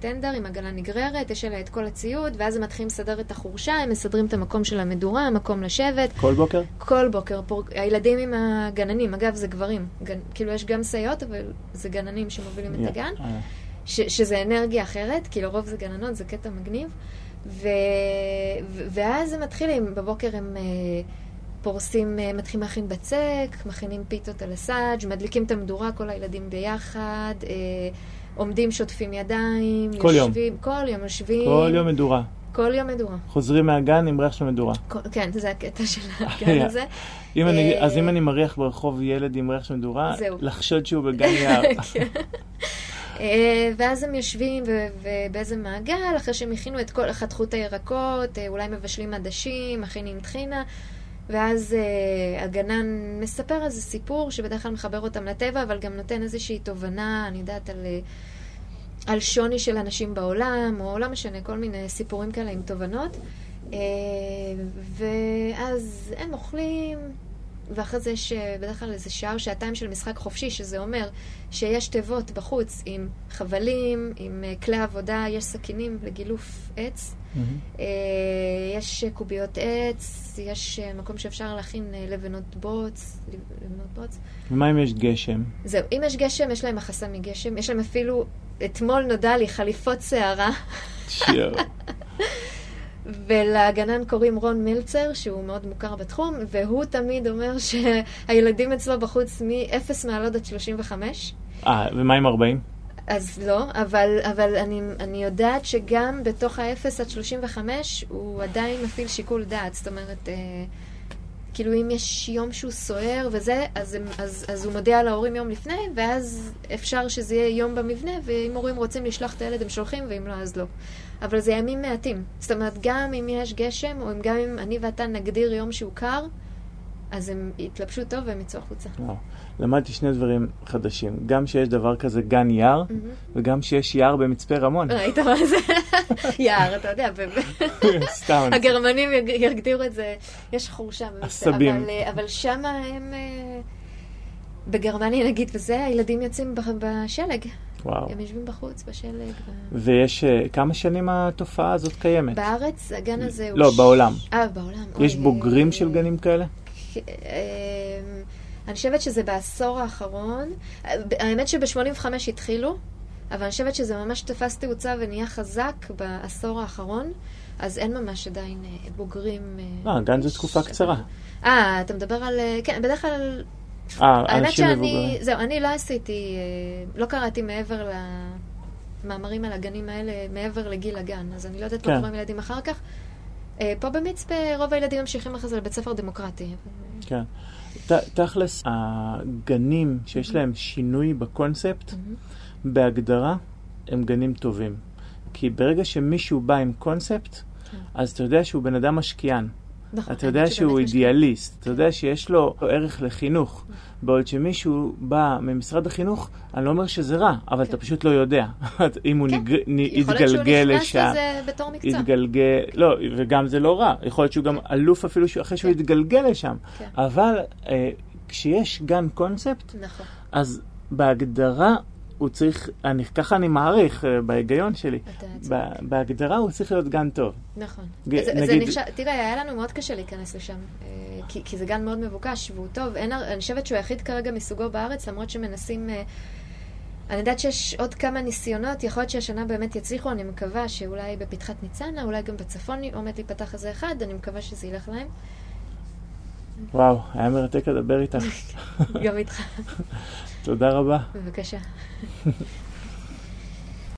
טנדר עם עגלה נגררת, יש עליה את כל הציוד, ואז הם מתחילים לסדר את החורשה, הם מסדרים את המקום של המדורה, מקום לשבת. כל בוקר? כל בוקר, פור... הילדים עם הגננים, אגב, זה גברים. גנ... כאילו, יש גם סייעות, אבל זה גננים שמובילים את הגן. אה, ש, שזה אנרגיה אחרת, כי לרוב זה גננות, זה קטע מגניב. ו, ו, ואז הם מתחילים, בבוקר הם אה, פורסים, אה, מתחילים להכין בצק, מכינים פיתות על הסאג', מדליקים את המדורה, כל הילדים ביחד, אה, עומדים, שוטפים ידיים, כל יום. יושבים, כל יום יושבים, כל יום מדורה. כל יום מדורה. חוזרים מהגן עם ריח של מדורה. כל, כן, זה הקטע של הגן הזה. אם אני, אה, אז אם אני מריח ברחוב ילד עם ריח של מדורה. לחשוד שהוא בגן יער. כן. אה, ואז הם יושבים ובאיזה מעגל, אחרי שהם הכינו את כל, חתכו את הירקות, אולי מבשלים עדשים, מכינים טחינה, ואז אה, הגנן מספר איזה סיפור שבדרך כלל מחבר אותם לטבע, אבל גם נותן איזושהי תובנה, אני יודעת, על, אה, על שוני של אנשים בעולם, או לא משנה, כל מיני סיפורים כאלה עם תובנות. אה, ואז הם אוכלים, ואחרי זה יש בדרך כלל איזה שעה או שעתיים של משחק חופשי, שזה אומר שיש תיבות בחוץ עם חבלים, עם אה, כלי עבודה, יש סכינים לגילוף עץ. אה, יש אה, קוביות עץ, יש מקום שאפשר להכין לבנות בוץ, לבנות בוץ. ומה אם יש גשם? זהו, אם יש גשם, יש להם מחסה מגשם, יש להם אפילו, אתמול נודע לי, חליפות שערה. ולגנן קוראים רון מילצר, שהוא מאוד מוכר בתחום, והוא תמיד אומר שהילדים אצלו בחוץ מ-0 מעלות עד 35. אה, ומה עם 40? אז לא, אבל, אבל אני, אני יודעת שגם בתוך ה-0 עד 35 הוא עדיין מפעיל שיקול דעת. זאת אומרת, אה, כאילו אם יש יום שהוא סוער וזה, אז, הם, אז, אז הוא מודיע להורים יום לפני, ואז אפשר שזה יהיה יום במבנה, ואם הורים רוצים לשלוח את הילד הם שולחים, ואם לא, אז לא. אבל זה ימים מעטים. זאת אומרת, גם אם יש גשם, או גם אם אני ואתה נגדיר יום שהוא קר, אז הם יתלבשו טוב והם יצאו החוצה. וואו. למדתי שני דברים חדשים, גם שיש דבר כזה גן יער, וגם שיש יער במצפה רמון. ראית מה זה? יער, אתה יודע, סתם. הגרמנים יג- יגדירו את זה, יש חורשה. במצפה. אבל, אה, אבל שם הם... אה, בגרמניה נגיד, וזה, הילדים יוצאים בשלג. וואו. הם יושבים בחוץ בשלג. ו- ויש, אה, כמה שנים התופעה הזאת קיימת? בארץ הגן הזה הוא... לא, ש- בעולם. אה, בעולם. יש אוי, בוגרים אה, של גנים כאלה? אה, אני חושבת שזה בעשור האחרון. אה, האמת שב-85 התחילו, אבל אני חושבת שזה ממש תפס תאוצה ונהיה חזק בעשור האחרון, אז אין ממש עדיין אה, בוגרים. אה, לא, גן זו תקופה קצרה. אה, אתה מדבר על... אה, כן, בדרך כלל... אה, האמת שאני... זהו, אני לא עשיתי... אה, לא קראתי מעבר למאמרים על הגנים האלה, מעבר לגיל הגן, אז אני לא יודעת מה כן. קורה עם ילדים אחר כך. אה, פה במצפה רוב הילדים ממשיכים אחרי זה לבית ספר דמוקרטי. כן. תכלס, הגנים שיש להם שינוי בקונספט, בהגדרה, הם גנים טובים. כי ברגע שמישהו בא עם קונספט, כן. אז אתה יודע שהוא בן אדם משקיען. נכון, אתה יודע שהוא. אידיאליסט, אתה יודע שיש לו ערך לחינוך. בעוד שמישהו בא ממשרד החינוך, אני לא אומר שזה רע, אבל אתה פשוט לא יודע. אם הוא כן. נג- נ- יכול להיות שהוא יתגלגל נכנס לשם. לזה בתור מקצוע. יתגלגל, לא, וגם זה לא רע, יכול להיות שהוא גם אלוף אפילו אחרי שהוא כן. יתגלגל לשם. כן. אבל אה, כשיש גן קונספט, נכון. אז בהגדרה הוא צריך, אני, ככה אני מעריך אה, בהיגיון שלי. ב- בהגדרה הוא צריך להיות גן טוב. נכון. ג- זה, זה נגיד- נחשב, תראה, היה לנו מאוד קשה להיכנס לשם, אה, כי, כי זה גן מאוד מבוקש והוא טוב. אין, אני חושבת שהוא היחיד כרגע מסוגו בארץ, למרות שמנסים... אה, אני יודעת שיש עוד כמה ניסיונות, יכול להיות שהשנה באמת יצליחו, אני מקווה שאולי בפתחת ניצנה, אולי גם בצפון עומד להיפתח איזה אחד, אני מקווה שזה ילך להם. וואו, היה מרתק לדבר איתך. גם איתך, תודה רבה. בבקשה.